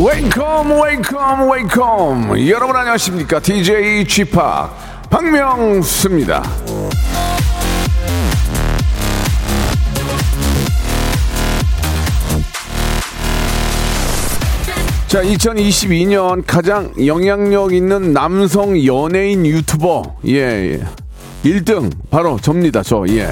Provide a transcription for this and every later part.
Welcome, welcome, welcome. 여러분 안녕하십니까? DJ p 박명수입니다. 자, 2022년 가장 영향력 있는 남성 연예인 유튜버. 예, 예. 1등 바로 접니다. 저. 예.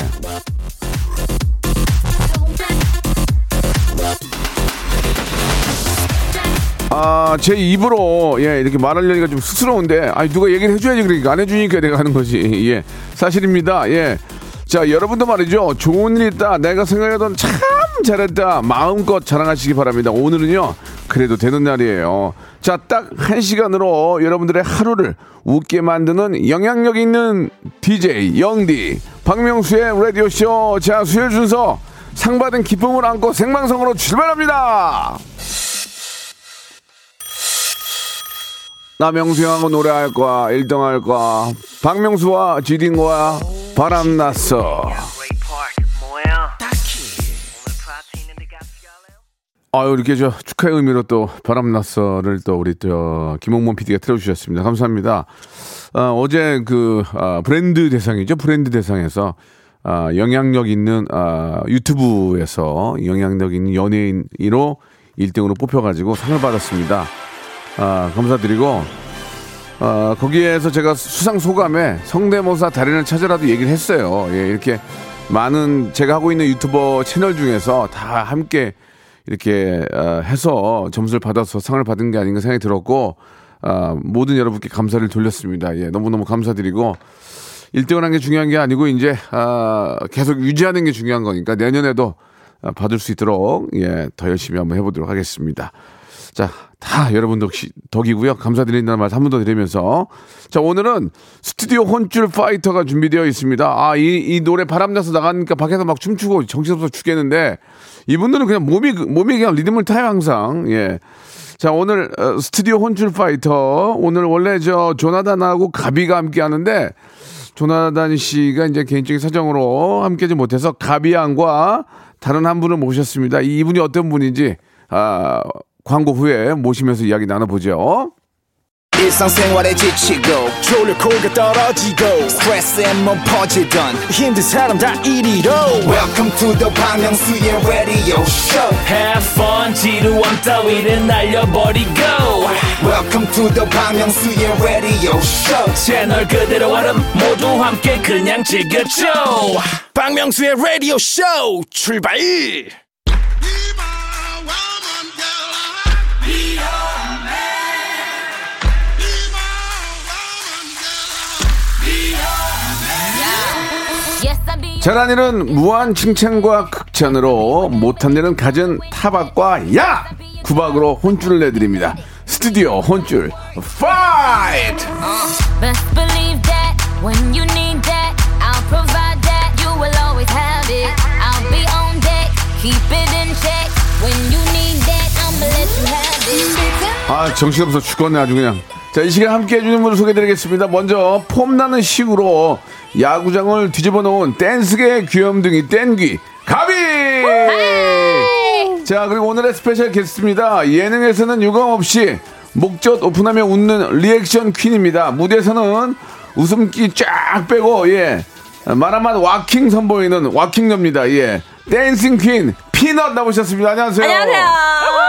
아, 제 입으로, 예, 이렇게 말하려니까 좀 쑥스러운데, 아 누가 얘기를 해줘야지, 그러니까. 안 해주니까 내가 하는 거지. 예. 사실입니다. 예. 자, 여러분도 말이죠. 좋은 일 있다. 내가 생각하던 참 잘했다. 마음껏 자랑하시기 바랍니다. 오늘은요, 그래도 되는 날이에요. 자, 딱 한 시간으로 여러분들의 하루를 웃게 만드는 영향력 있는 DJ, 영디, 박명수의 라디오쇼. 자, 수요일 순서 상 받은 기쁨을 안고 생방송으로 출발합니다. 나 명수형하고 노래할 거야. 1등 할 거야. 박명수와 바람났어. 있는데 같이 갈래요? 아유 이렇게 저 축하의 의미로 또 바람났어를 또 우리 저 김홍범 PD가 틀어주셨습니다. 감사합니다. 아, 어제 그 아, 브랜드 대상이죠. 브랜드 대상에서 아, 영향력 있는 아, 유튜브에서 영향력 있는 연예인으로 1등으로 뽑혀가지고 상을 받았습니다. 아, 감사드리고 아, 거기에서 제가 수상 소감에 성대모사 달인을 찾으라도 얘기를 했어요. 예, 이렇게 많은 제가 하고 있는 유튜버 채널 중에서 다 함께 이렇게 어, 해서 점수를 받아서 상을 받은 게 아닌가 생각이 들었고 아, 모든 여러분께 감사를 돌렸습니다. 예, 너무너무 감사드리고 1등을 한 게 중요한 게 아니고 이제 아, 계속 유지하는 게 중요한 거니까 내년에도 아, 받을 수 있도록 예, 더 열심히 한번 해보도록 하겠습니다. 자, 다 여러분 덕, 덕이고요. 감사드린다는 말씀 한 번 더 드리면서. 자, 오늘은 스튜디오 혼줄 파이터가 준비되어 있습니다. 아, 이, 이 노래 바람나서 나가니까 밖에서 막 춤추고 정신없어 죽겠는데 이분들은 그냥 몸이, 몸이 그냥 리듬을 타요, 항상. 예. 자, 오늘 어, 스튜디오 혼줄 파이터. 오늘 원래 저 조나단하고 가비가 함께 하는데 조나단 씨가 이제 개인적인 사정으로 함께하지 못해서 가비 양과 다른 한 분을 모셨습니다. 이분이 어떤 분인지 아, 광고 후에 모시면서 이야기 나눠보죠. 일상생활에 지치고, 졸려 코가 떨어지고, 스트레스에 몸 퍼지던, 힘든 사람 다 이리로. welcome to the Bang Myung-soo's radio show Have fun 지루함 따위를 날려버리고 welcome to the Bang Myung-soo's radio show 채널 그대로 얼음 모두 함께 그냥 즐겨줘 박명수의 radio show 출발 잘한 일은 무한 칭찬과 극찬으로 못한 일은 갖은 타박과 야 구박으로 혼쭐을 내드립니다. 스튜디오 혼쭐 fight! 아 정신없어 죽겠네 아주 그냥 자 이 시간 함께 해 주는 분을 소개해드리겠습니다 먼저 폼나는 식으로 야구장을 뒤집어 놓은 댄스계 귀염둥이 땡귀 가비! 자 그리고 오늘의 special 게스트입니다. 예능에서는 유감없이 목젖 오픈하며 웃는 reaction queen입니다. 무대에서는 웃음기 쫙 빼고 예 마라맛 waacking 선보이는 waacking녀입니다. 예 dancing queen 피넛 나오셨습니다. 안녕하세요. 안녕하세요.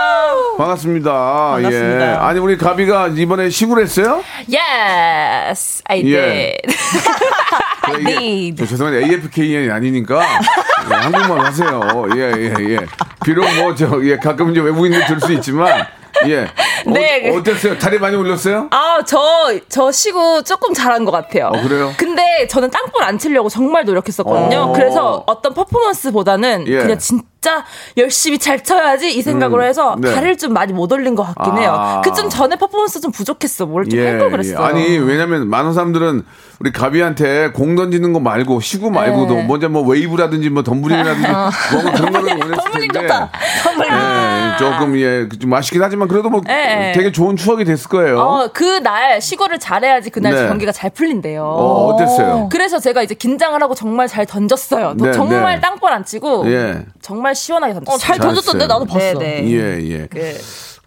반갑습니다. 반갑습니다. 예. 아니 우리 가비가 이번에 시구를 했어요? Yes, I 예. did. I did. 저 죄송한데 AFKN이 아니니까 예, 한국말 하세요. 예 예 예, 예. 비록 뭐저 예, 가끔 이제 외국인들 들 수 있지만 예. 네. 어, 어땠어요? 다리 많이 올렸어요? 아, 저, 저 시구 조금 잘한 것 같아요. 어, 그래요? 근데 저는 땅볼 안 치려고 정말 노력했었거든요. 어. 그래서 어떤 퍼포먼스보다는 예. 그냥 진짜 열심히 잘 쳐야지 이 생각으로 해서 네. 다리를 좀 많이 못 올린 것 같긴 아. 해요. 그좀 전에 퍼포먼스 좀 부족했어. 뭘 좀 할걸 그랬어. 아니 왜냐면 많은 사람들은 우리 가비한테 공 던지는 거 말고 시구 말고도 네. 먼저 뭐 웨이브라든지 뭐 덤블링이라든지 뭔가 그런 거를 원했을 덤블링 텐데 좋다. 덤블링. 예, 조금 예, 좀 맛있긴 하지만 그래도 뭐 예, 예. 되게 좋은 추억이 됐을 거예요. 어, 그날 시구를 잘해야지 그날 네. 경기가 잘 풀린대요. 어, 어땠어요? 그래서 제가 이제 긴장을 하고 정말 잘 던졌어요. 또 네, 정말 네. 땅볼 안 치고 예. 정말 시원하게 던졌어요. 어, 잘. 던졌던데 나도 봤어. 네, 네. 예, 예. 그,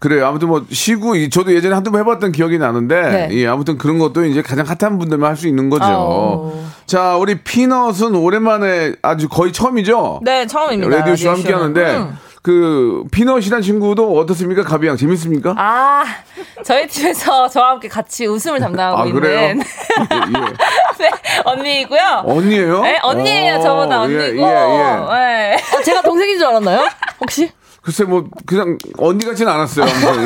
그래요. 아무튼 뭐 시구 이- 저도 예전에 한두 번 해봤던 기억이 나는데 네. 예, 아무튼 그런 것도 이제 가장 핫한 분들만 할 수 있는 거죠. 아우. 자, 우리 피넛은 오랜만에 아주 거의 처음이죠. 네, 처음입니다. 라디오 쇼 함께. 하는데 음. 그 피넛이란 친구도 어떻습니까, 가비양 재밌습니까? 아, 저희 팀에서 저와 함께 같이 웃음을 담당하고 아, 그래요? 있는 예, 예. 네, 언니이고요. 언니예요? 네, 언니예요. 어, 저보다 예, 언니고. 예, 예. 네. 아, 제가 동생인 줄 알았나요? 혹시? 글쎄 뭐 그냥 언니 같지는 않았어요. 아무튼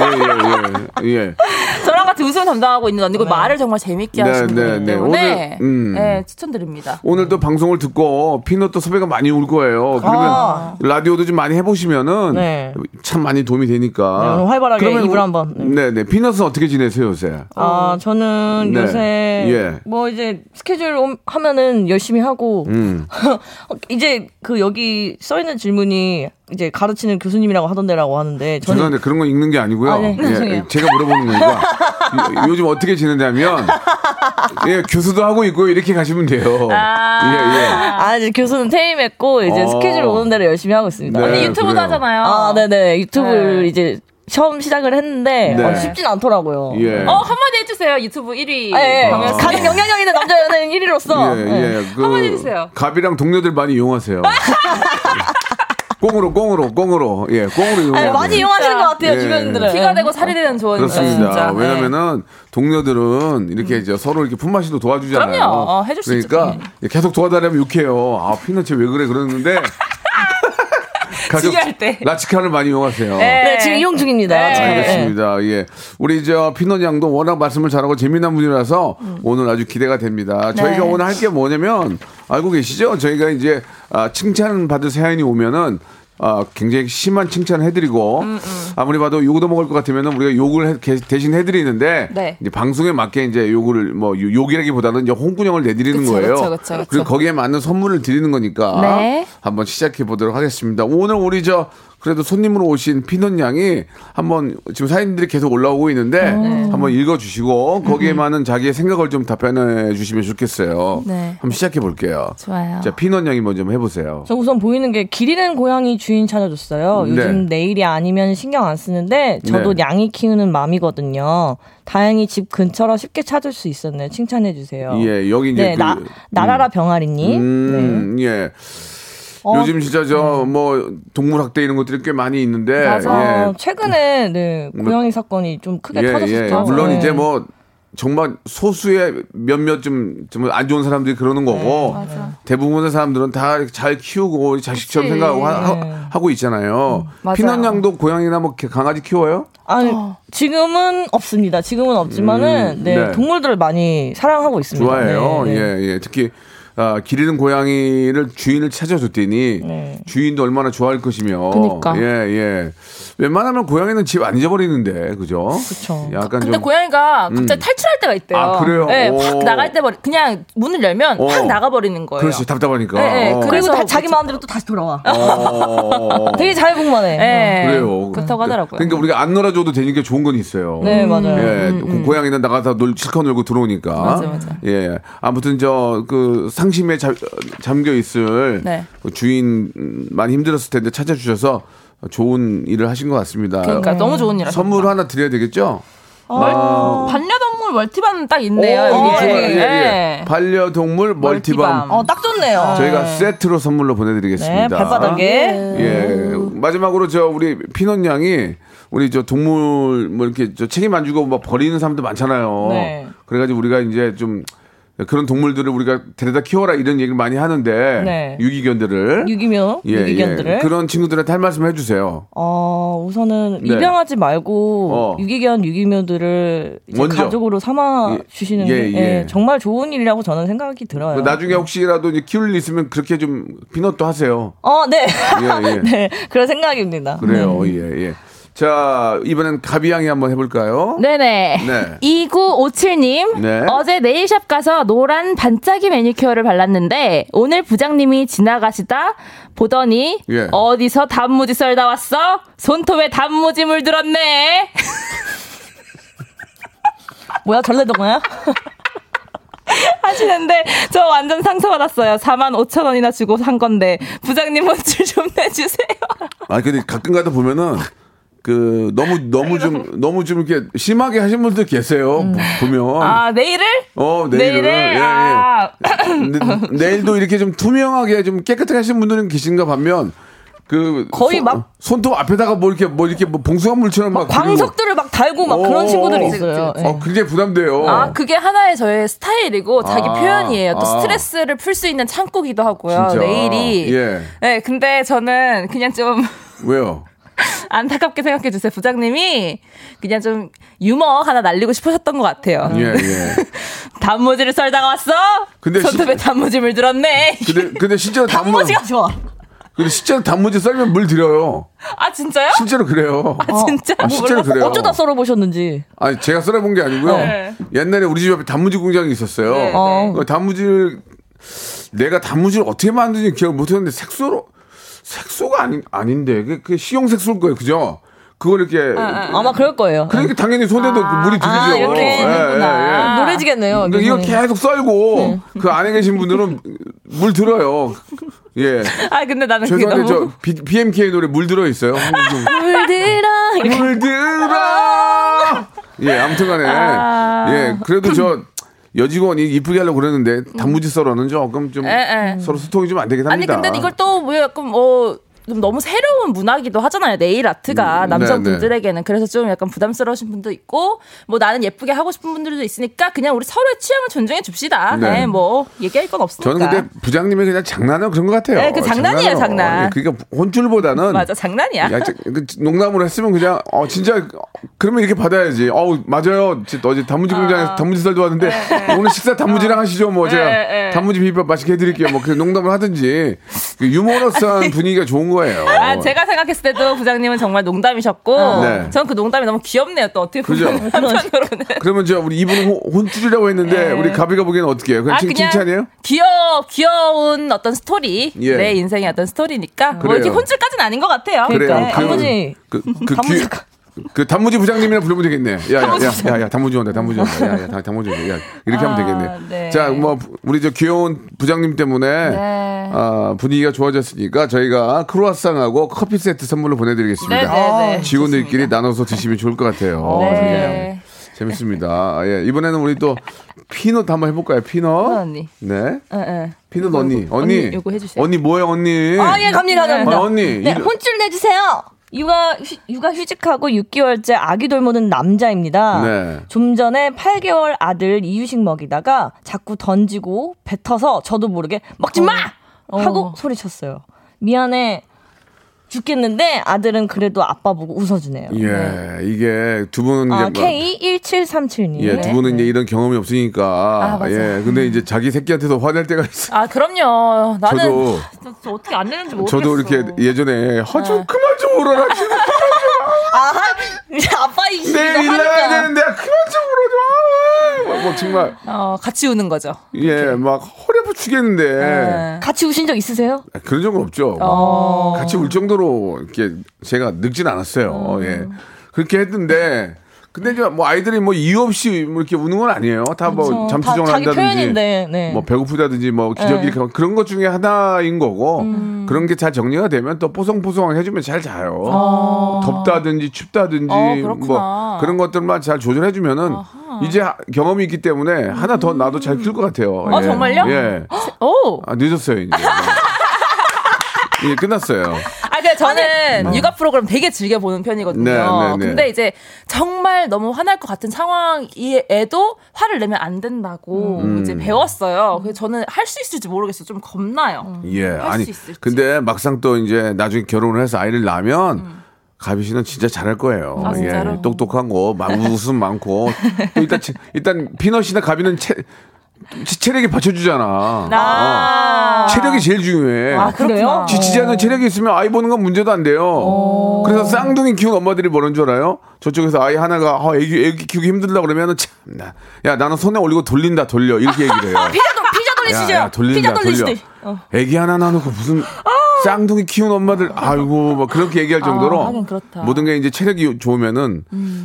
예, 예, 예. 예. 저랑 같이 웃음을 담당하고 있는 언니고 말을 정말 재밌게 네, 하시는 네, 네. 때문에 오늘, 음. 네, 추천드립니다. 오늘 또 방송을 듣고 피넛도 섭외가 많이 올 거예요. 그러면 아. 라디오도 좀 많이 해보시면은 네. 참 많이 도움이 되니까. 네, 활발하게 그러면 입을 우- 한번, 네. 네, 네. 피넛은 어떻게 지내세요 요새? 아, 저는 네. 요새 예. 뭐 이제 스케줄 옴- 하면은 열심히 하고 음. 이제 그 여기 써 있는 질문이 이제 가르치는 교수님이라고 하던데라고 하는데 저는 죄송한데 그런 거 읽는 게 아니고요. 아, 네, 예. 제가 물어보는 거니까 요- 요즘 어떻게 지내냐면 예, 교수도 하고 있고 이렇게 가시면 돼요. 아. 예, 예. 아 이제 교수는 퇴임했고 이제 어. 스케줄 오는 대로 열심히 하고 있습니다. 네, 언니 유튜브도 그래요. 하잖아요. 아, 네네 유튜브를 네. 이제 처음 시작을 했는데 네. 어, 쉽진 않더라고요. 예. 어, 한마디 해주세요. 유튜브 1위. 아, 예. 강현 씨. 가장 영향력 있는 남자 연예인 1위로서 예, 네. 예. 그 한마디 해주세요. 갑이랑 동료들 많이 이용하세요. 꽁으로 꽁으로 꽁으로 예 꽁으로 이용. 아니, 많이 이용하시는 것 같아요 예. 주변인들은. 피가 되고 살이 되는 조언입니다. 그렇습니다. 진짜. 네. 왜냐면은 동료들은 이렇게 이제 서로 이렇게 품맛이도 도와주잖아요. 그럼요. 어, 해줄 수 있죠, 그러니까 당연히. 계속 도와달라면 욕해요. 아 피넛이 왜 그래 그러는데 가족 중요할 때. 라치카를 많이 이용하세요. 네, 지금 이용 중입니다. 네. 네. 알겠습니다. 예. 우리 저 피넛 양도 워낙 말씀을 잘하고 재미난 분이라서 오늘 아주 기대가 됩니다. 저희가 오늘 할 게 뭐냐면 알고 계시죠? 저희가 이제 아, 칭찬 받을 사연이 오면은 아, 굉장히 심한 칭찬을 해드리고 아무리 봐도 욕도 먹을 것 같으면은 우리가 욕을 해- 게- 대신 해드리는데 네. 이제 방송에 맞게 이제 욕을 뭐 요- 욕이라기보다는 이제 홍군형을 내드리는 그쵸, 거예요. 그쵸, 그쵸, 그쵸. 리고 거기에 맞는 선물을 드리는 거니까 네. 한번 시작해 보도록 하겠습니다. 오늘 우리 저 그래도 손님으로 오신 피넛 양이 한번 지금 사연들이 계속 올라오고 있는데 네. 한번 읽어주시고 음. 거기에 많은 자기의 생각을 좀 답변해 주시면 좋겠어요. 네. 한번 시작해 볼게요. 좋아요. 자 피넛 양이 먼저 한번 해보세요. 저 우선 보이는 게 길 잃은 고양이 주인 찾아줬어요. 네. 요즘 내일이 아니면 신경 안 쓰는데 저도 네. 양이 키우는 맘이거든요. 다행히 집 근처라 쉽게 찾을 수 있었네요. 칭찬해 주세요. 예 여기 이제 네, 그, 나, 나라라 병아리님. 음, 예. 어, 요즘 진짜 저 뭐 동물 학대 이런 것들이 꽤 많이 있는데 맞아. 어, 예. 최근에 네, 고양이 사건이 좀 크게 예, 터졌었죠. 예. 물론 네. 이제 뭐 정말 소수의 몇몇 좀 좀 안 좋은 사람들이 그러는 거고 대부분의 사람들은 다 잘 키우고 자식처럼 그치. 생각하고 하, 고 있잖아요. 맞아요. 피넛 양도 고양이나 뭐 강아지 키워요? 아니, 지금은 없습니다. 지금은 없지만은 음, 네, 네. 동물들을 많이 사랑하고 있습니다. 좋아해요. 네, 네. 예, 예. 특히 아, 길 잃은 고양이를 주인을 찾아줬더니 네. 주인도 얼마나 좋아할 것이며. 그니까. 예, 예. 웬만하면 고양이는 집 안 잊어버리는데, 그죠? 그쵸. 약간 근데 좀. 고양이가 갑자기 음. 탈출할 때가 있대요. 아, 그래요? 네, 오. 확 나갈 때 버리, 그냥 문을 열면 어. 확 나가버리는 거예요. 그렇지, 답답하니까. 네, 네. 어. 그리고 다 자기 마음대로 또 다시 돌아와. 어. 되게 자유분만해. 네. 그래요. 그렇다고 하더라고요. 그러니까 우리가 안 놀아줘도 되니까 좋은 건 있어요. 네, 맞아요. 예, 고- 고양이는 나가서 놀, 실컷 놀고 들어오니까. 음, 맞아, 맞아. 예. 아무튼 저 그 상심에 잠, 잠겨 있을 네. 그 주인 음, 많이 힘들었을 텐데 찾아주셔서 좋은 일을 하신 것 같습니다. 그러니까 너무 좋은 일 선물 하나 드려야 되겠죠? 반려동물 멀티반 딱 있네요. 오, 여기. 좋아요. 예, 예. 네. 반려동물 멀티밤. 멀티밤. 어, 딱 좋네요. 저희가 세트로 선물로 보내드리겠습니다. 네, 발바닥에. 예. 마지막으로 저 우리 피넛 양이 우리 저 동물 뭐 이렇게 저 책임 안 주고 막 버리는 사람도 많잖아요. 네. 그래가지고 우리가 이제 좀 그런 동물들을 우리가 데려다 키워라 이런 얘기를 많이 하는데 네. 유기견들을 유기묘, 예, 유기견들을. 예. 그런 친구들한테 할 말씀 해주세요. 어, 우선은 네. 입양하지 말고 어. 유기견, 유기묘들을. 가족으로 삼아 예, 주시는 예, 게 예. 예, 정말 좋은 일이라고 저는 생각이 들어요. 나중에 혹시라도 키울 일 있으면 그렇게 좀 피넛도 하세요. 어, 네. 예, 예. 네, 그런 생각입니다. 그래요. 네. 예, 예. 자, 이번엔 가비양이 한번 해볼까요? 네네. 네. 2957님. 네. 어제 네일샵 가서 노란 반짝이 매니큐어를 발랐는데 오늘 부장님이 지나가시다 보더니 예. 어디서 단무지 썰다 왔어? 손톱에 단무지 물들었네. 뭐야 전래동화야? 하시는데 저 완전 상처받았어요. 4만 5천 원이나 주고 산 건데 부장님 원출 좀 내주세요. 아, 근데 가끔 가다 보면은 그 너무 너무 좀 너무 좀 이렇게 심하게 하신 분들 계세요. 보면. 아 내일을? 어, 내일은 내일을? 예, 예. 아. 네, 내일도 이렇게 좀 투명하게 좀 깨끗하게 하신 분들은 계신가 반면 그 거의 손, 막- 손톱 앞에다가 뭐 이렇게 뭐 이렇게 뭐 봉숭아 물처럼 막 광석들을 막 달고 막 그런 오, 친구들이 오, 있어요. 그리고- 어, 굉장히 부담돼요. 아, 그게 하나의 저의 스타일이고 자기 아, 표현이에요. 또 아. 스트레스를 풀 수 있는 창구기도 하고요. 진짜? 내일이. 예. 네, 근데 저는 그냥 좀 왜요? 안타깝게 생각해 주세요. 부장님이 그냥 좀 유머 하나 날리고 싶으셨던 것 같아요. 예, 예. 단무지를 썰다가 왔어? 근데 손톱에 시- 단무지 물 들었네. 근데 근데 실제로 단무 단무지가 좋아. 근데 실제로 단무지 썰면 물 들여요. 아 진짜요? 실제로 그래요. 아 진짜? 아, 실제로 그래요. 어쩌다 썰어 보셨는지. 아니 제가 썰어본 게 아니고요. 네. 옛날에 우리 집 앞에 단무지 공장이 있었어요. 네, 어. 그 단무지를 내가 단무지를 어떻게 만드는지 기억 못했는데 색소로 색소가 아닌 아닌데 그, 그 식용 색소일 거예요, 그죠? 그걸 이렇게 아마 그럴 거예요. 그러니까 당연히 손에도 그 물이 들이죠. 아, 이렇게 예. 예, 예. 노래지겠네요. 그러니까 이거 계속 썰고 그 안에 계신 분들은 물 들어요. 예. 아 근데 나는 그게 죄송한데 너무 저 비, BMK 노래 물 들어 있어요. 물 들어. 이렇게. 물 들어. 예, 아무튼간에 아. 예, 그래도 저 여직원이 이쁘게 하려고 그랬는데 단무지 썰어는 조금 좀 예, 예. 서로 소통이 좀 안 되긴 아니 합니다. 근데 이걸 또뭐 약간 뭐. 좀 너무 새로운 문화기도 하잖아요. 네일 아트가 음, 남성분들에게는 그래서 좀 약간 부담스러우신 분도 있고 뭐 나는 예쁘게 하고 싶은 분들도 있으니까 그냥 우리 서로의 취향을 존중해 줍시다. 네. 네. 뭐 얘기할 건 없으니까. 저는 근데 부장님이 그냥 장난은 그런 것 같아요. 네, 그 장난이에요, 장난으로. 장난. 예, 그러니까 혼줄보다는 맞아 장난이야. 야, 저- 그 농담으로 했으면 그냥 어 진짜 그러면 이렇게 받아야지. 어우 맞아요. 지- 어제 단무지 공장에서 단무지 썰도 왔는데 오늘 식사 단무지랑 하시죠. 뭐 제가 네, 네. 단무지 비빔밥 맛있게 해드릴게요. 뭐 그 농담을 하든지 그 유머러스한 분위기가 좋은 거 예요. 아, 제가 생각했을 때도 부장님은 정말 농담이셨고, 네. 저는 그 농담이 너무 귀엽네요. 또 어떻게 그죠? 보면 한편으로는. 그러면 저 우리 이분은 호- 혼줄이라고 했는데 우리 가비가 보기에는 어떻게 해요? 그냥 아, 칭, 칭찬이에요? 귀여 귀여운 어떤 스토리, 예. 내 인생의 어떤 스토리니까 뭐 그래요. 이렇게 혼쭐까지는 아닌 것 같아요. 그래요. 네, 단무지. 그, 그, 단무지. 귀- 그 단무지 부장님이랑 부르면 되겠네. 야, 야, 야, 야, 야, 단무지 온다, 단무지 온다. 야, 야, 단- 단무지 온다. 야, 이렇게 하면 되겠네. 네. 자, 뭐, 우리 저 귀여운 부장님 때문에, 네. 아, 분위기가 좋아졌으니까 저희가 크로아상하고 커피 세트 선물로 보내드리겠습니다. 네, 네, 네. 직원들끼리 나눠서 드시면 좋을 것 같아요. 네. 재밌습니다. 아, 예. 이번에는 우리 또 피넛 한번 해볼까요? 피넛? 언니. 네. 예, 예. 피넛 언니. 언니. 요거 해주세요. 언니 뭐예요, 언니? 아, 예, 갑니다, 갑니다. 아, 언니. 네, 혼쭐 내주세요. 육아, 휴, 육아 휴직하고 6개월째 아기 돌보는 남자입니다. 네. 좀 전에 8개월 아들 이유식 먹이다가 자꾸 던지고 뱉어서 저도 모르게 먹지 마! 하고 어. 소리쳤어요. 미안해. 죽겠는데 아들은 그래도 아빠 보고 웃어주네요. 예, 이게 두 분은 아, 이제 뭐- K1737님. 예, 두 분은 이제 이런 경험이 없으니까. 아, 맞아요. 예, 근데 이제 자기 새끼한테도 화낼 때가 있어. 아, 그럼요. 나는 저도- 저, 저 어떻게 안 되는지 모르겠어. 저도 이렇게 예전에 허 네. 좀 그만 좀 울어라. 아, 아빠 이 내일 이거 일 나가야 하니까. 되는데 그만 좀 울어 줘. 뭐 정말 어, 같이 우는 거죠. 예, 막 허리 아파 죽겠는데 네. 같이 우신 적 있으세요? 그런 적은 없죠. 어. 같이 울 정도로 이렇게 제가 늙진 않았어요. 예, 그렇게 했는데. 근데 이제 뭐 아이들이 뭐 이유 없이 뭐 이렇게 우는 건 아니에요. 다뭐 그렇죠. 잠수정을 한다든지, 표현인데, 네. 뭐 배고프다든지 뭐 기저귀 네. 그런 것 중에 하나인 거고 음. 그런 게 잘 정리가 되면 또 뽀송뽀송하게 해주면 잘 자요. 덥다든지 춥다든지 어, 그렇구나. 뭐 그런 것들만 잘 조절해주면은 이제 하- 경험이 있기 때문에 하나 더 나도 잘 키울 것 같아요. 어, 정말요? 예. 오. 아, 늦었어요 이제. 예, 끝났어요. 아, 근데 저는 육아 프로그램 되게 즐겨 보는 편이거든요. 네, 네, 네. 근데 이제 정말 너무 화날 것 같은 상황에도 화를 내면 안 된다고 음. 이제 배웠어요. 그래서 저는 할 수 있을지 모르겠어요. 좀 겁나요. 예, 할수 아니 있을지. 근데 막상 또 이제 나중에 결혼을 해서 아이를 낳으면 가비 씨는 진짜 잘할 거예요. 아? 예, 똑똑한 거, 막 웃음 많고 또 일단 치- 일단 피넛이나 가비는 채, 체- 체력이 받쳐주잖아. 아. 어. 체력이 제일 중요해. 아, 그래요? 지치지 않는 체력이 있으면 아이 보는 건 문제도 안 돼요. 그래서 쌍둥이 키운 엄마들이 뭐라는 줄 알아요? 저쪽에서 아이 하나가 아, 애기, 애기 키우기 힘들다 그러면은 참나. 야 나는 손에 올리고 돌린다 돌려 이렇게 얘기를 해요. 피자, 돌- 피자 돌리시죠? 야, 야, 돌린다 피자 돌려. 돌리시듯이. 어. 애기 하나 낳아놓고 무슨 쌍둥이 키운 엄마들 아이고 뭐 그렇게 얘기할 정도로 하긴 그렇다. 모든 게 이제 체력이 좋으면은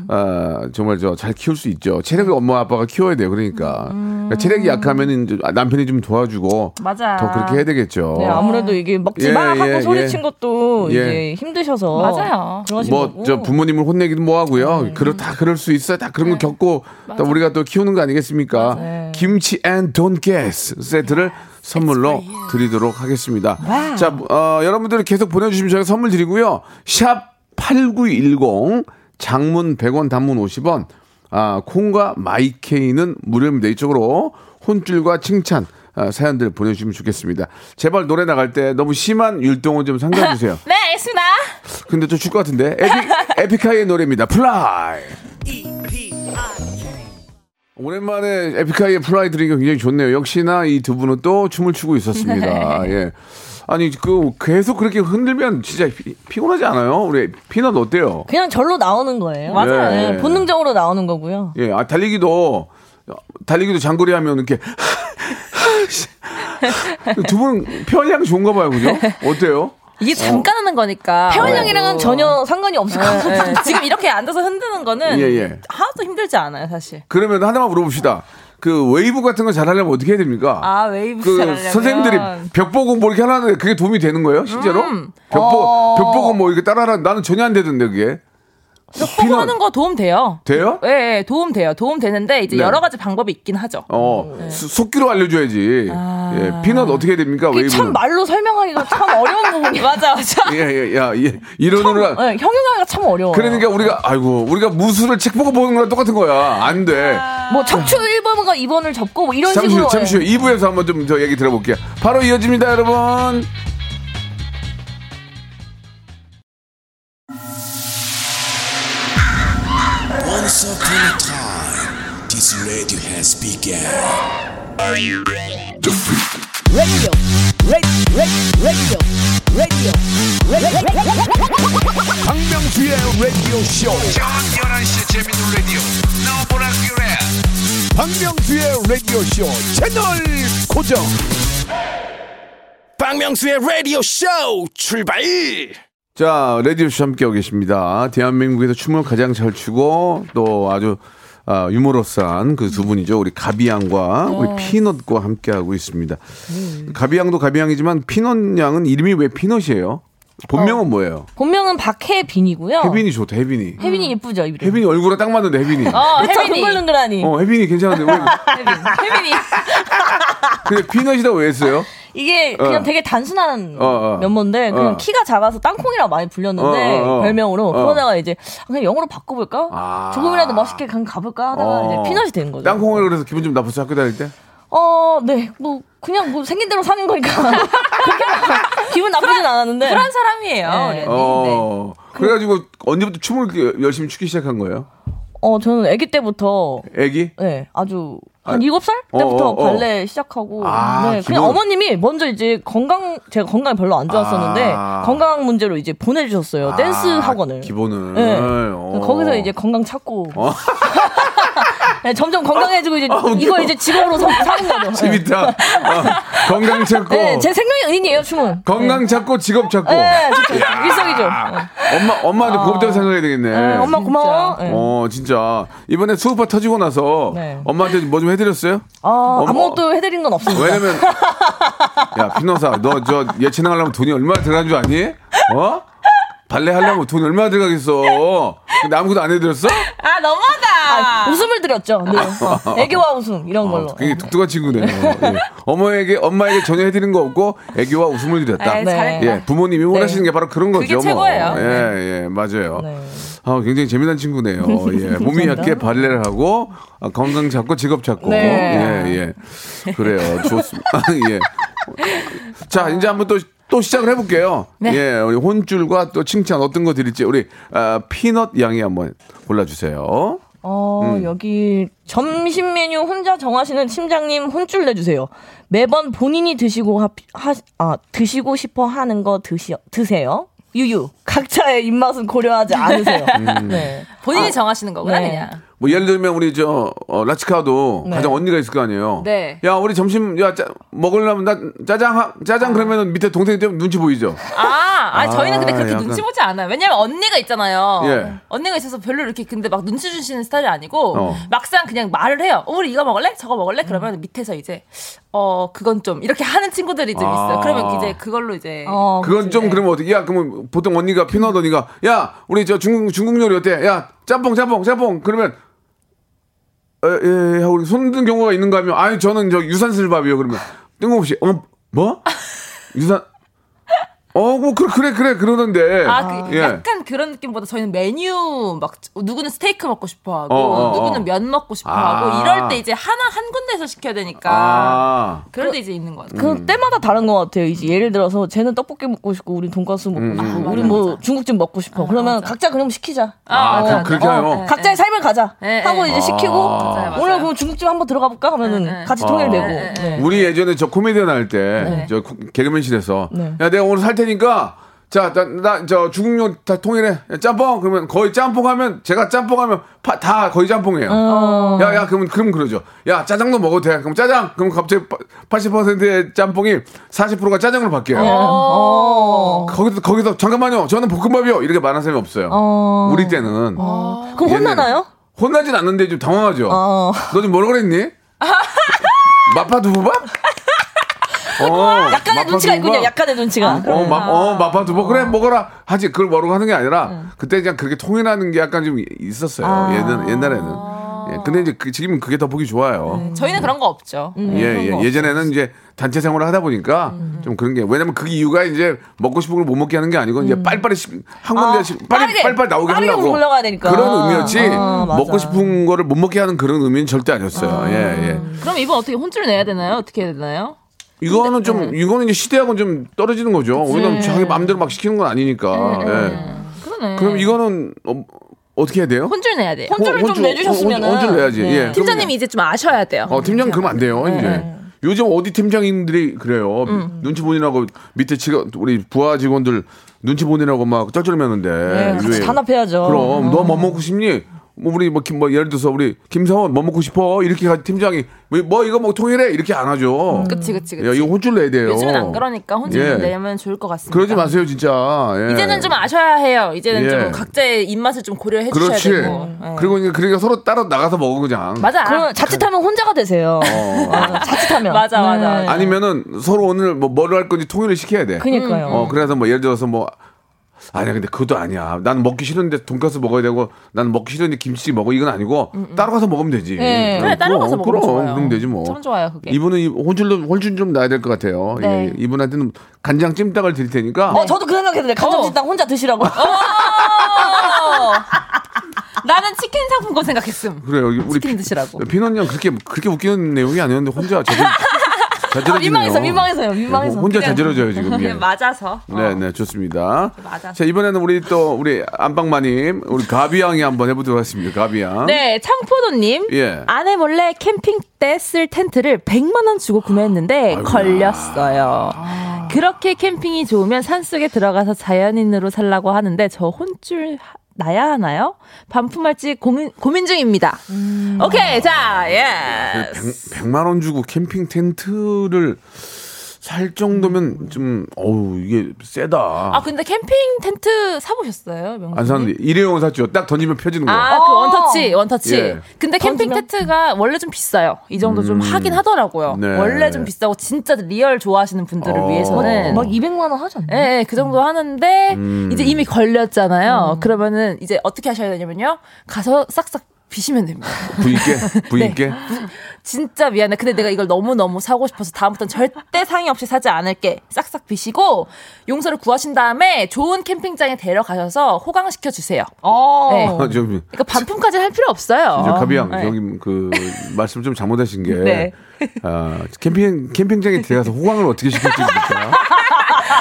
아, 정말 저 잘 키울 수 있죠. 체력을 엄마 아빠가 키워야 돼요. 그러니까, 그러니까 체력이 약하면은 이제 남편이 좀 도와주고 맞아. 더 그렇게 해야 되겠죠. 네, 아무래도 이게 먹지 예, 마 하고 예, 소리친 예. 것도 예. 이제 힘드셔서 맞아요. 그러신 뭐 거고. 저 부모님을 혼내기도 뭐 하고요. 그렇 다 그럴 수 있어요. 다 그런 거 겪고 또 우리가 또 키우는 거 아니겠습니까? 김치 and 돈가스 세트를 선물로 드리도록 하겠습니다. 자, 어, 여러분들 계속 보내주시면 저희가 선물 드리고요. 샵 8910 장문 100원 단문 50원 아, 콩과 마이케이는 무료입니다. 이쪽으로 혼쭐과 칭찬 아, 사연들 보내주시면 좋겠습니다. 제발 노래 나갈 때 너무 심한 율동은 좀 삼가해주세요. 네, 알겠습니다. 근데 좀 줄 것 같은데 에픽, 에픽하이의 노래입니다 Fly 오랜만에 에픽하이의 Fly 들으니까 굉장히 좋네요. 역시나 이 두 분은 또 춤을 추고 있었습니다. 예. 아니 그 계속 그렇게 흔들면 진짜 피, 피곤하지 않아요? 우리 피넛 어때요? 그냥 절로 나오는 거예요. 맞아요. 네, 예. 본능적으로 나오는 거고요. 예 아, 달리기도 달리기도 장거리 하면 이렇게 두 분 폐활량 좋은가 봐요. 그죠? 어때요 이게 잠깐 하는 거니까. 폐활량이랑은 전혀 상관이 없을 것 네, 같아요. 네. 지금 이렇게 앉아서 흔드는 거는 예, 예. 하나도 힘들지 않아요, 사실. 그러면 하나만 물어봅시다 그 웨이브 같은 거 잘하려면 어떻게 해야 됩니까 아, 웨이브 그 잘하려면. 선생님들이 벽 보고 뭐 이렇게 하는데 그게 도움이 되는 거예요, 실제로? 벽, 보, 벽 보고 뭐 이렇게 따라하라 나는 전혀 안 되던데 그게. 보고 피넛 하는 거 도움 돼요. 돼요? 예, 예, 도움 돼요. 도움 되는데 이제 네. 여러 가지 방법이 있긴 하죠. 어, 수- 속기로 알려줘야지. 예, 피넛 어떻게 됩니까? 참 말로 설명하기가 참 어려운 부분이에요. 맞아, 맞아. 예, 예, 야, 예, 이론으로. 네, 형용하기가 참 어려워요. 그러니까 우리가, 아이고, 우리가 무술을 책 보고 보는 거랑 똑같은 거야. 안 돼. 뭐 척추 1번과 2번을 접고 뭐 이런 잠시요, 식으로 잠시요. 예. 2부에서 한번 좀 저 얘기 들어볼게요. 바로 이어집니다, 여러분. Radio has begun. 박명수의 라디오 쇼. 저녁 11시 재밌는 라디오. 너보라 그래. 박명수의 라디오 쇼 채널 고정. 박명수의 라디오 쇼 출발! 자, 라디오 쇼 함께하고 계십니다. 대한민국에서 춤을 가장 잘 추고 또 아주 아, 유머러스한 그 두 분이죠. 우리 가비양과 우리 피넛과 함께하고 있습니다. 가비양도 가비양이지만 피넛 양은 이름이 왜 피넛이에요? 본명은 뭐예요? 본명은 박혜빈이고요. 혜빈이 좋다, 혜빈이. 혜빈이 예쁘죠, 이름. 혜빈이 얼굴에 딱 맞는데, 혜빈이. 어, 혜빈이. 동글동글하니. 어, 혜빈이 괜찮은데 왜? 혜빈이. 근데 피넛이라고 왜 했어요? 이게 그냥 어. 되게 단순한 어, 어. 면모인데 그냥 어. 키가 작아서 땅콩이라고 많이 불렸는데 어, 어, 어. 별명으로 어. 그러다가 이제 그냥 영어로 바꿔볼까? 아. 조금이라도 멋있게 그냥 가볼까 하다가 어. 이제 피넛이 된 거죠. 땅콩을 그래서 기분 좀 나빴어, 학교 다닐 때? 어, 네, 뭐 그냥 뭐 생긴 대로 사는 거니까 기분 나쁘진 않았는데. 그런 사람이에요. 네. 네. 어. 그래가지고 언제부터 춤을 열심히 추기 시작한 거예요? 어, 저는 아기 때부터 애기? 네, 아주 한 아, 일곱 살 때부터 어, 어, 어. 발레 시작하고 아, 네, 기본- 그냥 어머님이 먼저 이제 건강 제가 건강이 별로 안 좋았었는데 아. 건강 문제로 이제 보내 주셨어요 댄스 아, 학원을 기본을. 네. 어. 거기서 이제 건강 찾고 어. 네, 점점 건강해지고 이제 웃겨. 이걸 이제 직업으로 사, 사는 거죠. 네. 재밌다. 어, 건강 찾고. 네, 제 생명의 은인이에요 춤은. 건강 찾고 직업 찾고. 네, 진짜 일석이조. 네. 엄마 엄마한테 고맙다고 생각해야 되겠네. 네, 엄마 고마워. 네. 어 진짜 이번에 수우파 터지고 나서 네. 엄마한테 뭐 좀 해드렸어요? 아, 어머. 아무것도 해드린 건 없습니다. 왜냐면 야 피노사 너 저 예체능 하려면 돈이 얼마나 들어간 줄 아니? 어? 발레 하려면 돈이 얼마나 들어가겠어? 근데 아무것도 안 해드렸어? 아, 너무하다. 아, 웃음을 드렸죠. 네. 애교와 웃음 이런 걸로. 어, 굉장히 독특한 친구네요. 예. 어머에게 엄마에게 전혀 해드린 거 없고 애교와 웃음을 드렸다. 네, 네. 예, 부모님이 원하시는 게 바로 그런 거죠. 그게 최고예요. 뭐. 예, 예, 맞아요. 네. 아, 굉장히 재미난 친구네요. 예, 몸이 약해 발레를 하고 아, 건강 잡고 직업 잡고. 네. 예, 예. 그래요. 좋습니다. 예. 자, 이제 한번 또, 또 시작을 해볼게요. 네. 예, 우리 혼줄과 또 칭찬 어떤 거 드릴지 우리 아, 피넛 양이 한번 골라주세요. 어, 음. 여기 점심 메뉴 혼자 정하시는 팀장님 혼쭐 내주세요. 매번 본인이 드시고 하, 하- 아, 드시고 싶어 하는 거 드시, 드세요. 유유. 각자의 입맛은 고려하지 않으세요. 음. 네. 본인이 정하시는 거구나 네. 그냥. 뭐 예를 들면 우리 저 어, 라치카도 네. 가장 언니가 있을 거 아니에요. 네. 야 우리 점심 야 짜, 먹으려면 나 짜장 하- 짜장 그러면은 밑에 동생이 때문에 눈치 보이죠. 아, 아, 저희는 근데 아, 그렇게 약간- 눈치 보지 않아요. 왜냐면 언니가 있잖아요. 예. 언니가 있어서 별로 이렇게 근데 막 눈치 주시는 스타일이 아니고 어. 막상 그냥 말을 해요. 어, 우리 이거 먹을래? 저거 먹을래? 그러면 밑에서 이제 어 그건 좀 이렇게 하는 친구들이 좀 있어요. 아. 그러면 이제 그걸로 이제 어, 그건 좀 그러면 어떻게? 야 그러면 보통 언니가 피넛 언니가 야 우리 저 중국 중국 요리 어때? 야 짬뽕 짬뽕 짬뽕 그러면 에, 예, 하고 손든 경우가 있는가 하면 아니 저는 저 유산슬밥이요 그러면 뜬금없이 어 뭐? 유산 어 뭐 그래 그래 그래 그러던데 아, 그 예. 약간 그런 느낌보다 저희는 메뉴 막 누구는 스테이크 먹고 싶어 하고 어, 어, 어. 누구는 면 먹고 싶어 아. 하고 이럴 때 이제 하나 한 군데서 시켜야 되니까 아 그럴 때 이제 있는 거 같아요. 그 때마다 다른 것 같아요. 이제 예를 들어서 쟤는 떡볶이 먹고 싶고, 우린 돈가스 먹고 음, 싶고, 음, 우린 맞아, 뭐 맞아. 중국집 먹고 싶어. 그러면 각자 그럼 시키자. 아, 어, 그, 맞아. 그렇게 해요. 네. 각자의 삶을 가자 네, 하고 네. 이제 시키고 맞아요, 맞아요. 오늘 그럼 중국집 한번 들어가 볼까 하면은 네, 네. 같이 통일되고 네, 네. 네. 우리 예전에 저 코미디언 할 때 저 개그맨실에서 네. 야 내가 오늘 살 테니까 자 나 저 중국용 다 통일해 야, 짬뽕 그러면 거의 짬뽕 하면 제가 짬뽕 하면 파, 다 거의 짬뽕이에요. 어. 야 야 그러면 그럼 그러죠. 야 짜장도 먹어도 돼. 그럼 짜장 그럼 갑자기 80%의 짬뽕이 40%가 짜장으로 바뀌어요. 어. 거기서 거기서 잠깐만요. 저는 볶음밥이요. 이렇게 말하는 사람이 없어요. 어. 우리 때는 그럼 옛날에. 혼나나요? 혼나진 않는데 좀 당황하죠. 어. 너 지금 뭐라 그랬니? 마파 두부밥? 어, 약간의 마파 눈치가 있군요. 약간의 눈치가. 어, 마, 어, 마파 두부 그래 먹어라 하지 그걸 뭐라고 하는 게 아니라 그때 그냥 그렇게 통일하는 게 약간 좀 있었어요. 아. 옛날 옛날에는. 예, 근데 이제 그, 지금은 그게 더 보기 좋아요. 저희는 그런 거 없죠. 음. 예, 예. 예전에는 이제 단체 생활을 하다 보니까 좀 그런 게 왜냐면 그 이유가 이제 먹고 싶은 걸 못 먹게 하는 게 아니고 이제 빨리빨리 시- 한 군데 아, 씩 빨리 빨리 빨리 나오게 빠르게 하려고. 그런 의미였지 아. 먹고 싶은 거를 못 먹게 하는 그런 의미는 절대 아니었어요. 예, 예. 그럼 이번 어떻게 혼쭐 내야 되나요? 어떻게 해야 되나요? 이거는 좀 이거는 이제 시대하고는 좀 떨어지는 거죠. 왜냐면 자기 마음대로 막 시키는 건 아니니까. 예. 그러네. 그럼 이거는 어, 어떻게 해야 돼요? 혼쭐 내야 돼요. 혼쭐을 좀 혼쭐, 내주셨으면은. 혼- 혼쭐 내야지. 네. 예. 팀장님이 이제 좀 아셔야 돼요. 어, 팀장 그러면 안 돼요, 이제. 요즘 어디 팀장님들이 그래요. 눈치 보느라고 밑에 직원, 우리 부하 직원들 눈치 보느라고 막 쩔쩔매는데. 네, 같이 왜? 단합해야죠. 그럼 너뭐 먹고 싶니? 뭐 우리 뭐, 김, 뭐 예를 들어서 우리 김사원 뭐 먹고 싶어 이렇게 가 팀장이 왜뭐 이거 뭐 통일해 이렇게 안 하죠. 그치 그치 그치. 야 이거 혼쭐 내야 돼요. 요즘은 안 그러니까 혼쭐 예. 내면 좋을 것 같습니다. 그러지 마세요 진짜. 예. 이제는 좀 아셔야 해요. 이제는 예. 좀 각자의 입맛을 좀 고려해 주셔야 그렇지. 되고. 예. 그리고 이제 그러니까 서로 따로 나가서 먹어 그냥. 맞아. 그러면 자칫하면 혼자가 되세요. 어, 자칫하면. 맞아, 맞아. 네. 아니면은 서로 오늘 뭐 뭐를 할 건지 통일을 시켜야 돼. 그니까요. 어 그래서 뭐 예를 들어서 뭐 아니야 근데 그것도 아니야. 나는 먹기 싫은데 돈가스 먹어야 되고 나는 먹기 싫은데 김치 먹어 이건 아니고 따로 가서 먹으면 되지. 네. 그래 따로 가서 먹으면 그럼, 좋아요. 그럼 되지 뭐. 참 좋아요 그게. 이분은 이 혼쭐 혼쭐 좀 나야 될 것 같아요. 네. 예, 이분한테는 간장 찜닭을 드릴 테니까. 어, 저도 그 생각했는데 간장 찜닭 혼자 드시라고. 어! 나는 치킨 상품권 생각했음. 그래요. 우리 치킨 드시라고. 피넛 형 그렇게 그렇게 웃기는 내용이 아니었는데 혼자 자질 자질러지네요. 민망해서 민망해서요. 민망해서. 혼자 자지러져요 지금. 예. 맞아서. 네, 네, 좋습니다. 맞아. 자, 이번에는 우리 또, 우리 안방마님, 우리 가비양이 한번 해보도록 하겠습니다. 가비양. 네, 창포도님. 예. 아내 몰래 캠핑 때 쓸 텐트를 100만 원 주고 구매했는데 걸렸어요. 그렇게 캠핑이 좋으면 산 속에 들어가서 자연인으로 살라고 하는데 저 혼쭐 하- 나야 하나요? 반품할지 고민, 고민 중입니다. 오케이, 자, 예. 100, 만 원 주고 캠핑 텐트를 살 정도면 좀, 어우, 이게 세다. 아, 근데 캠핑 텐트 사보셨어요? 명수님? 안 사는데, 일회용을 샀죠. 딱 던지면 펴지는 거야. 아, 그 원터치, 원터치. 예. 근데 캠핑 던지면? 텐트가 원래 좀 비싸요. 이 정도 좀 하긴 하더라고요. 네. 원래 좀 비싸고 진짜 real 좋아하시는 분들을 어. 위해서는 막 200만 원 하지 않나요? 예, 예, 그 정도 하는데 음. 이제 이미 걸렸잖아요. 그러면은 이제 어떻게 하셔야 되냐면요. 가서 싹싹 비시면 됩니다. 부인께? 부인께? 네. 진짜 미안해. 근데 내가 이걸 너무너무 사고 싶어서 다음부터는 절대 상의 없이 사지 않을게. 싹싹 비시고 용서를 구하신 다음에 좋은 캠핑장에 데려가셔서 호강시켜 주세요. 어. 네. 아, 좀, 그러니까 반품까지 할 필요 없어요. 저 가비 양, 네. 여기 그, 말씀 좀 잘못하신 게. 네. 아, 캠핑, 캠핑장에 들어가서 호강을 어떻게 시킬지 모르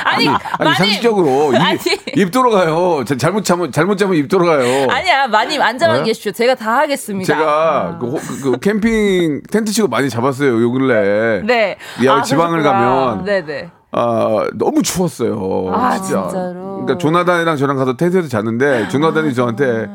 아니, 아니, 많이- 상식적으로 입, 아니. 입 돌아가요. 자- 잘못 잡으면 잘못 잡으면 입 돌아가요. 아니야, 많이 안전하게 네? 계십시오. 제가 다 하겠습니다. 제가 그, 호- 그- 그 캠핑 텐트 치고 많이 잡았어요. 요 근래. 네. 야, 아, 지방을 그러셨구나. 가면 네네. 아, 너무 추웠어요. 아, 진짜. 진짜로? 그러니까 조나단이랑 저랑 가서 텐트에서 잤는데 조나단이 저한테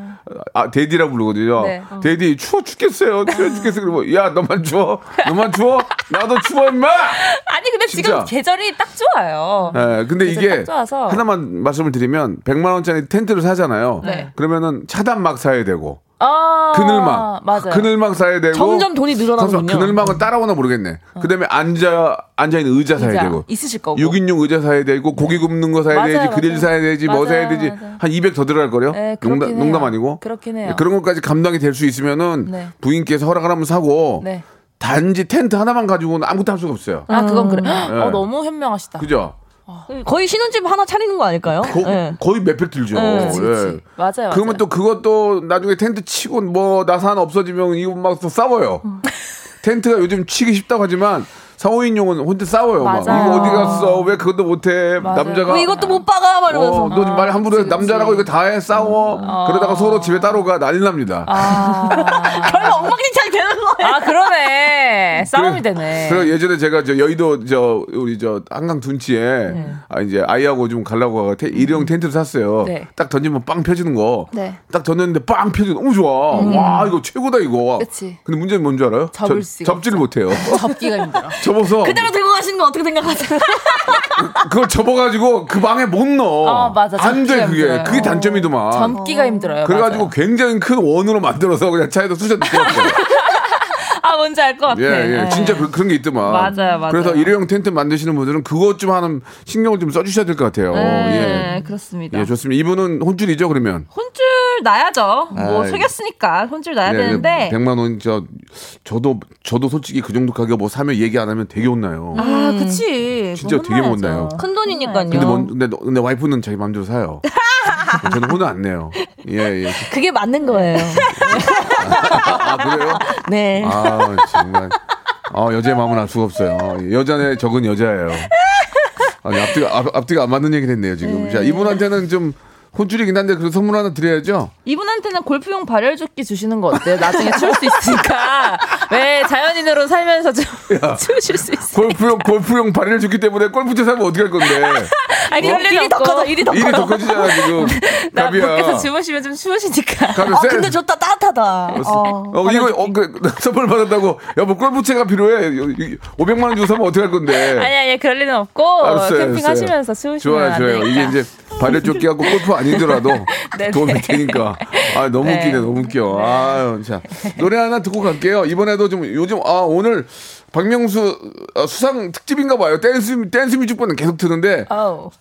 아, 데디라고 부르거든요. 네. 어. 데디 추워 죽겠어요. 추워 죽겠어. 그리고 야, 너만 추워. 너만 추워? 나도 추워 임마. 아니, 근데 진짜. 지금 계절이 딱 좋아요. 예, 근데 이게. 하나만 말씀을 드리면 100만 원짜리 텐트를 사잖아요. 네. 그러면은 차단 막 사야 되고 아, 그늘막, 맞아요. 그늘막 사야 되고 점점 돈이 늘어나는군요. 점점 그늘막은 따라오나 모르겠네. 그다음에 앉아 앉아 있는 의자 사야 의자 되고 있으실 거고. 6인용 의자 사야 되고 고기 굽는 거 사야 맞아요, 되지 그릴 맞아요. 사야 되지 뭐 맞아요, 사야 되지. 한 200 더 들어갈 거요. 네, 농담, 해요. 농담 아니고 그렇긴 해요. 그런 것까지 감당이 될 수 있으면은 네. 부인께서 허락을 하면 사고 네. 단지 텐트 하나만 가지고는 아무것도 할 수가 없어요. 아, 그건 그래. 네. 어, 너무 현명하시다. 그죠? 거의 신혼집 하나 차리는 거 아닐까요? 거, 네. 거의 몇배 들죠. 네. 그치, 예. 그치. 맞아요, 맞아요. 그러면 또 그것도 나중에 텐트 치고 뭐 나산 없어지면 이거 막 또 싸워요. 음. 텐트가 요즘 치기 쉽다고 하지만 4, 5인용은 혼자 싸워요. 막 맞아요. 이거 어디 갔어? 왜 그것도 못해? 맞아요. 남자가 왜 이것도 못 박아? 막 이러면서. 어, 너말 함부로 해. 남자라고 이거 다 해 싸워. 음. 그러다가 서로 집에 따로 가 난리 납니다. 결국 엉망진창이 되는 거예요. 아, 그러네. 싸움이 되네. 그리고 예전에 제가 저 여의도 저 우리 저 한강 둔치에 아 이제 아이하고 좀 가려고 하고 테- 일회용 텐트를 샀어요. 네. 딱 던지면 빵 펴지는 거. 네. 딱 던졌는데 빵 펴지 너무 좋아. 와 이거 최고다 이거. 그치. 근데 문제는 뭔 줄 알아요? 접을 접- 수가 접지를 못해요. 접기가 힘들어. 접어서 그대로 들고 가시는 거 어떻게 생각하세요? 그걸 접어가지고 그 방에 못 넣어. 아, 맞아. 안돼 접기가 그게. 힘들어요. 그게 단점이더만. 접기가 힘들어요. 그래가지고 맞아요. 굉장히 큰 원으로 만들어서 그냥 차에다 쑤셔 넣었어요. 아, 뭔지 알 것 같아. 예, 예. 네. 진짜 그, 런게 있더만. 맞아요, 맞아요. 그래서 일회용 텐트 만드시는 분들은 그것 좀 하는 신경을 좀 써주셔야 될 것 같아요. 네, 예. 그렇습니다. 예, 좋습니다. 이분은 혼줄이죠, 그러면? 혼줄 나야죠. 뭐 아이. 속였으니까 혼줄 나야 예, 되는데. 100만 원, 저, 저도, 저도 솔직히 그 정도 가격 뭐 사면 얘기 안 하면 되게 혼나요. 아, 그치. 진짜 되게. 혼나요. 큰 돈이니까요. 근데, 뭔, 근데, 너- 근데 와이프는 자기 마음대로 사요. 저는 혼을 안 내요. 예, 예. 그게 맞는 거예요. 아, 그래요? 네. 아, 정말. 아, 여자의 마음은 알 수가 없어요. 여자의 적은 여자예요. 아니, 앞뒤가, 앞, 앞뒤가 안 맞는 얘기 됐네요, 지금. 자, 이분한테는 좀 혼줄이긴 한데, 그 선물 하나 드려야죠? 이분한테는 골프용 발열조끼 주시는 거 어때요? 나중에 추울 수 있으니까. 왜 자연인으로 살면서 좀 추우실 수 있어요. 골프용, 골프용 줬기 때문에 골프채 사면 어떻게 할 건데. 아니, 그럴 리는 일이 더 없고. 커져, 일이 더 일이. 더 커지잖아, 지금. 나. 밖에서 주무시면 좀 추우시니까. 아, 쎄. 근데 좋다. 따뜻하다. 어. 어, 이거, 어, 그, 선물 받았다고. 여보, 골프채가 필요해. 500만 원 주고 사면 어떻게 할 건데. 아니, 아니, 그럴 리는 없고. 알았어요, 캠핑 알았어요. 하시면서 추우시면. 좋아요, 안 좋아요. 이게 이제 발을 쫓기 하고 골프 아니더라도. 도움이 되니까. 아, 너무 네. 웃기네, 너무 웃겨. 아유, 자. 노래 하나 듣고 갈게요. 이번에도 좀 요즘, 아, 오늘 박명수 어, 수상 특집인가 봐요. 댄스, 댄스 뮤직만 계속 트는데.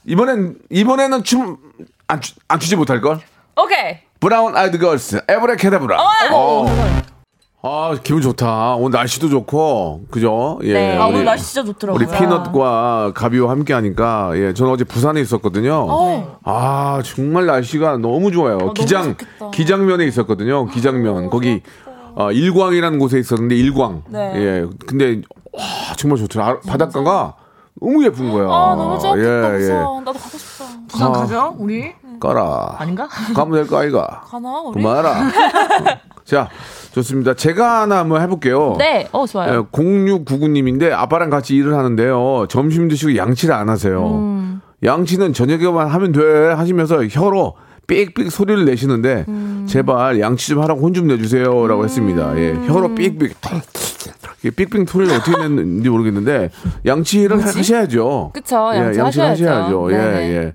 이번엔, 이번에는 춤, 안, 추- 안 추지 못할걸? 오케이. 브라운 아이드 걸스, 에브라케다브라. 어. 아, 기분 좋다. 오늘 날씨도 좋고, 그죠? 예. 네. 아, 우리- 오늘 날씨 진짜 좋더라고요. 우리 피넛과 가비와 함께 하니까 예 저는 어제 부산에 있었거든요. 아 정말 날씨가 너무 좋아요. 기장 기장면에 있었거든요. 기장면 거기 어, 일광이라는 곳에 있었는데 일광. 네. 예 근데 와 정말 좋더라. 아, 바닷가가 너무 예쁜 거야. 아, 너무 좋았겠다. 예, 예. 부산. 나도 가고 싶다. 부산 가죠? 우리? 가라. 아닌가? 가면 될 거 아이가. 가나, 우리? 그만하라. 자 좋습니다. 제가 하나 한번 해볼게요. 네. 어, 좋아요. 0699님인데 아빠랑 같이 일을 하는데요. 점심 드시고 양치를 안 하세요. 음. 양치는 저녁에만 하면 돼 하시면서 혀로 삑삑 소리를 내시는데 음. 제발 양치 좀 하라고 혼 좀 내주세요라고 했습니다. 예, 혀로 삑삑 이게 삑삑 소리를 어떻게 냈는지 모르겠는데 양치를 하- 하셔야죠. 예, 양치 양치를 하셔야죠. 하셔야죠. 예, 네네. 예.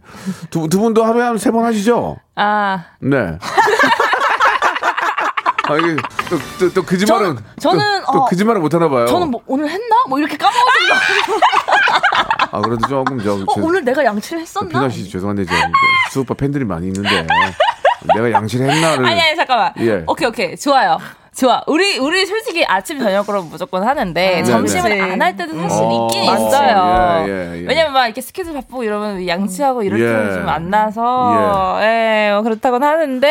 두, 두 분도 하루에 한 세 번 하시죠? 아, 네. 아, 이게 또, 또, 또 거짓말은. 저- 저는, 또, 또 어, 거짓말을 못 하나 봐요. 저는 뭐 오늘 했나? 뭐 이렇게 까먹어서 아, 그래도 조금 저. 어, 저- 오늘 내가 양치를 했었나? 피너 씨 죄송한데 저 수오빠 팬들이 많이 있는데 내가 양치를 했나를 아니, 아니, 잠깐만. 예. 오케이, 오케이. 좋아요. 좋아. 우리, 우리 솔직히 아침, 저녁으로 무조건 하는데, 아, 네네. 안할 때도 사실 어, 있긴 어, 있어요. 예, 예, 예. 왜냐면 막 이렇게 스케줄 바쁘고 이러면 양치하고 이럴 예. 때는 좀 안 나서, 예, 뭐 그렇다곤 하는데,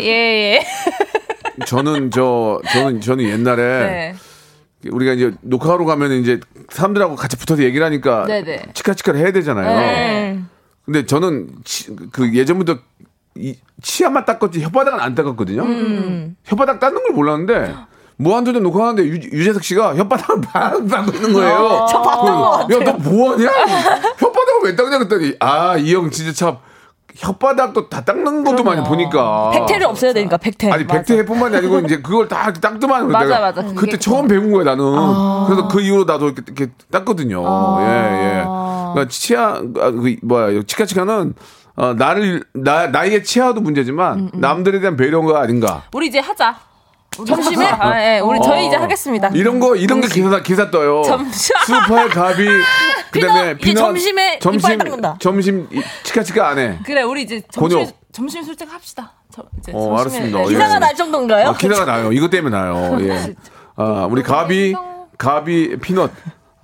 예, 예. 저는 저 저는 저는 옛날에 네. 우리가 이제 녹화하러 가면 이제 사람들하고 같이 붙어서 얘기를 하니까 네네. 치카치카를 해야 되잖아요. 네. 근데 저는 치- 그 예전부터 이 치아만 닦았지 혓바닥은 안 닦았거든요. 음. 혓바닥 닦는 걸 몰랐는데 무한도전 녹화하는데 유, 유재석 씨가 혓바닥을 막 닦고 있는 거예요. 저 봤던 것 같아요. 야, 너 뭐하냐? 혓바닥을 왜 닦냐 그랬더니 아, 이 형 진짜 참 혓바닥도 다 닦는 것도 많이 보니까. 백태를 없애야 되니까 백태. 아니 백태뿐만이 아니고 이제 그걸 다 닦더만 맞아, 내가. 맞아. 그때 처음 배운 거야 나는. 그래서 그 이후로 나도 이렇게, 이렇게 닦거든요. 예예. 그러니까 치아 아, 그 뭐야 치카치카는 어, 나를 나 나의 치아도 문제지만 남들에 대한 배려가 아닌가. 우리 이제 하자. 점심에? 아, 예. 우리 저희 이제 하겠습니다. 이런 거 이런 게 기사 기사 떠요 점심. 수파의 가비 그다음에 피넛, 이제 점심에. 점심 이- 치카치카 안 해 그래, 우리 이제 점심 곤욕. 점심 술책 합시다. 저, 이제 어, 점심에- 알았습니다. 네. 예. 기사가 날 정도인가요? 어, 기사가 나요. 이것 때문에 나요. 예. 아, 우리 가비, 가비 피넛.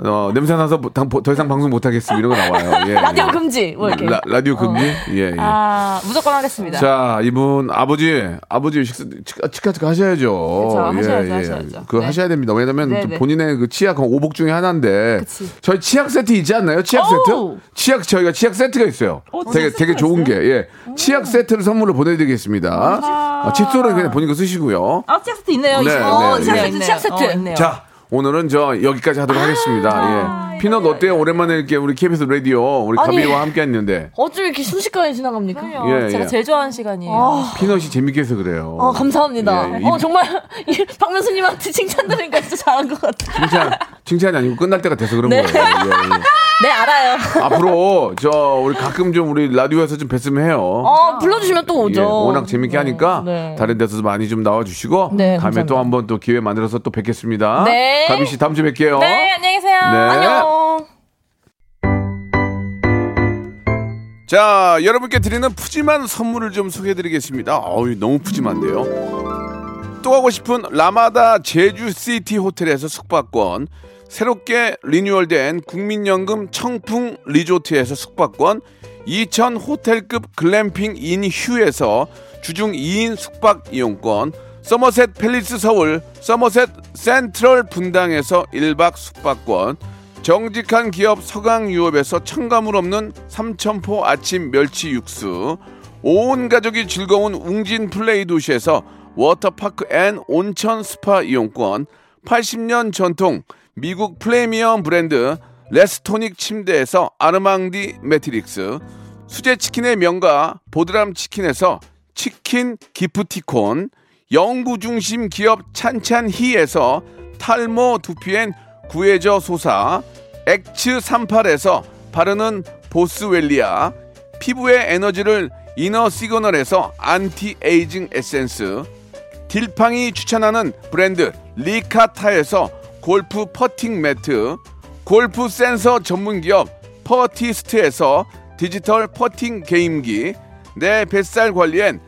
어, 냄새 나서 당- 더 이상 방송 못 하겠습니다. 이런 거 나와요. 예. 라디오 예. 금지. 뭐 이렇게. 라, 라디오 금지? 예, 예. 아, 무조건 하겠습니다. 자, 이분 아버지, 아버지 식사 치카 치카 하셔야죠. 그쵸, 하셔야죠, 하셔야죠. 그거 네. 하셔야 됩니다. 왜냐면 네, 네. 본인의 그 치약 오복 중에 하나인데 그치. 저희 치약 세트 있지 않나요? 치약 오! 세트? 치약 저희가 치약 세트가 있어요. 되게 되게 좋은 게 예. 치약 세트를 선물로 보내 드리겠습니다. 아, 칫솔은 그냥 본인 거 쓰시고요. 아, 치약 세트 있네요. 네, 어, 네, 치약 네. 세트. 치약 세트. 어, 있네요. 자, 오늘은 저 여기까지 하도록 하겠습니다. 예. 피넛 어때요? 오랜만에 이렇게 우리 KBS 라디오 우리 아니. 가비와 함께 했는데 어쩜 이렇게 순식간에 지나갑니까? 예, 제가 예. 제일 좋아하는 시간이에요. 피넛이 재밌게 해서 그래요. 어, 감사합니다. 예, 이- 어, 정말, 이 박명수님한테 칭찬 들으니까 진짜 잘한 것 같아요. 칭찬 칭찬이 아니고 끝날 때가 돼서 그런 네. 거예요. 예, 예. 네, 알아요. 앞으로 저 우리 가끔 좀 우리 라디오에서 좀 뵀으면 해요. 어, 불러주시면 또 오죠. 예, 워낙 재밌게 하니까 네. 다른 데서도 많이 좀 나와주시고 네, 다음에 감사합니다. 또 한번 또 기회 만들어서 또 뵙겠습니다. 네. 가비 씨 다음 주에 뵐게요. 네, 안녕히 계세요. 네. 안녕. 자, 여러분께 드리는 푸짐한 선물을 좀 소개해 드리겠습니다. 어우, 너무 푸짐한데요. 또 가고 싶은 라마다 제주시티 호텔에서 숙박권, 새롭게 리뉴얼된 국민연금 청풍 리조트에서 숙박권, 2000 호텔급 글램핑 인 휴에서 주중 2인 숙박 이용권, 서머셋 팰리스 서울, 서머셋 센트럴 분당에서 1박 숙박권, 정직한 기업 서강유업에서 첨가물 없는 삼천포 아침 멸치 육수 온 가족이 즐거운 웅진 플레이 도시에서 워터파크 and 온천 스파 이용권 80년 전통 미국 프리미엄 브랜드 레스토닉 침대에서 아르망디 매트리스 수제 치킨의 명가 보드람 치킨에서 치킨 기프티콘 연구 중심 기업 찬찬히에서 탈모 두피엔 구해저 소사 엑츠 38에서 바르는 보스웰리아 피부의 에너지를 이너 시그널에서 안티 에이징 에센스 딜팡이 추천하는 브랜드 리카타에서 골프 퍼팅 매트 골프 센서 전문 기업 퍼티스트에서 디지털 퍼팅 게임기 내 뱃살 관리엔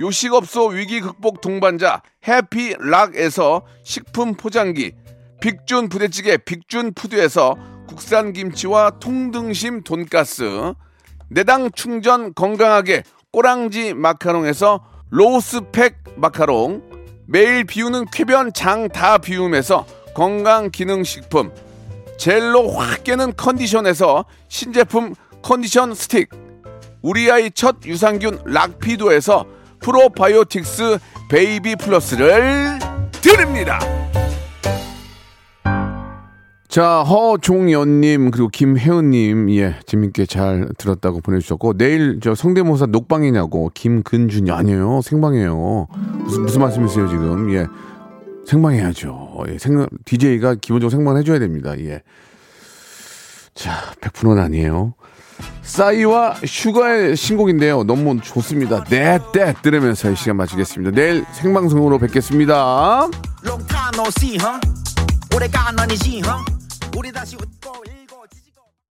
요식업소 위기 극복 동반자 해피락에서 식품 포장기 빅준 부대찌개 빅준 푸드에서 국산 김치와 통등심 돈가스 내당 충전 건강하게 꼬랑지 마카롱에서 로스팩 마카롱 매일 비우는 쾌변 장 다 비움에서 건강 기능 식품 젤로 확 깨는 컨디션에서 신제품 컨디션 스틱 우리 아이 첫 유산균 락피도에서 프로바이오틱스 베이비 플러스를 드립니다. 자, 허종연님, 그리고 김혜은님, 예, 재밌게 잘 들었다고 보내주셨고, 내일 저 성대모사 녹방이냐고, 김근준이 아니에요. 생방이에요. 무슨, 무슨 말씀이세요, 지금? 예. 생방해야죠. 예, 생, DJ가 기본적으로 생방을 해줘야 됩니다. 예. 자, 100%는 아니에요. 싸이와 슈가의 신곡인데요. 너무 좋습니다. 네, 네. 들으면서 이 시간 마치겠습니다. 내일 생방송으로 뵙겠습니다.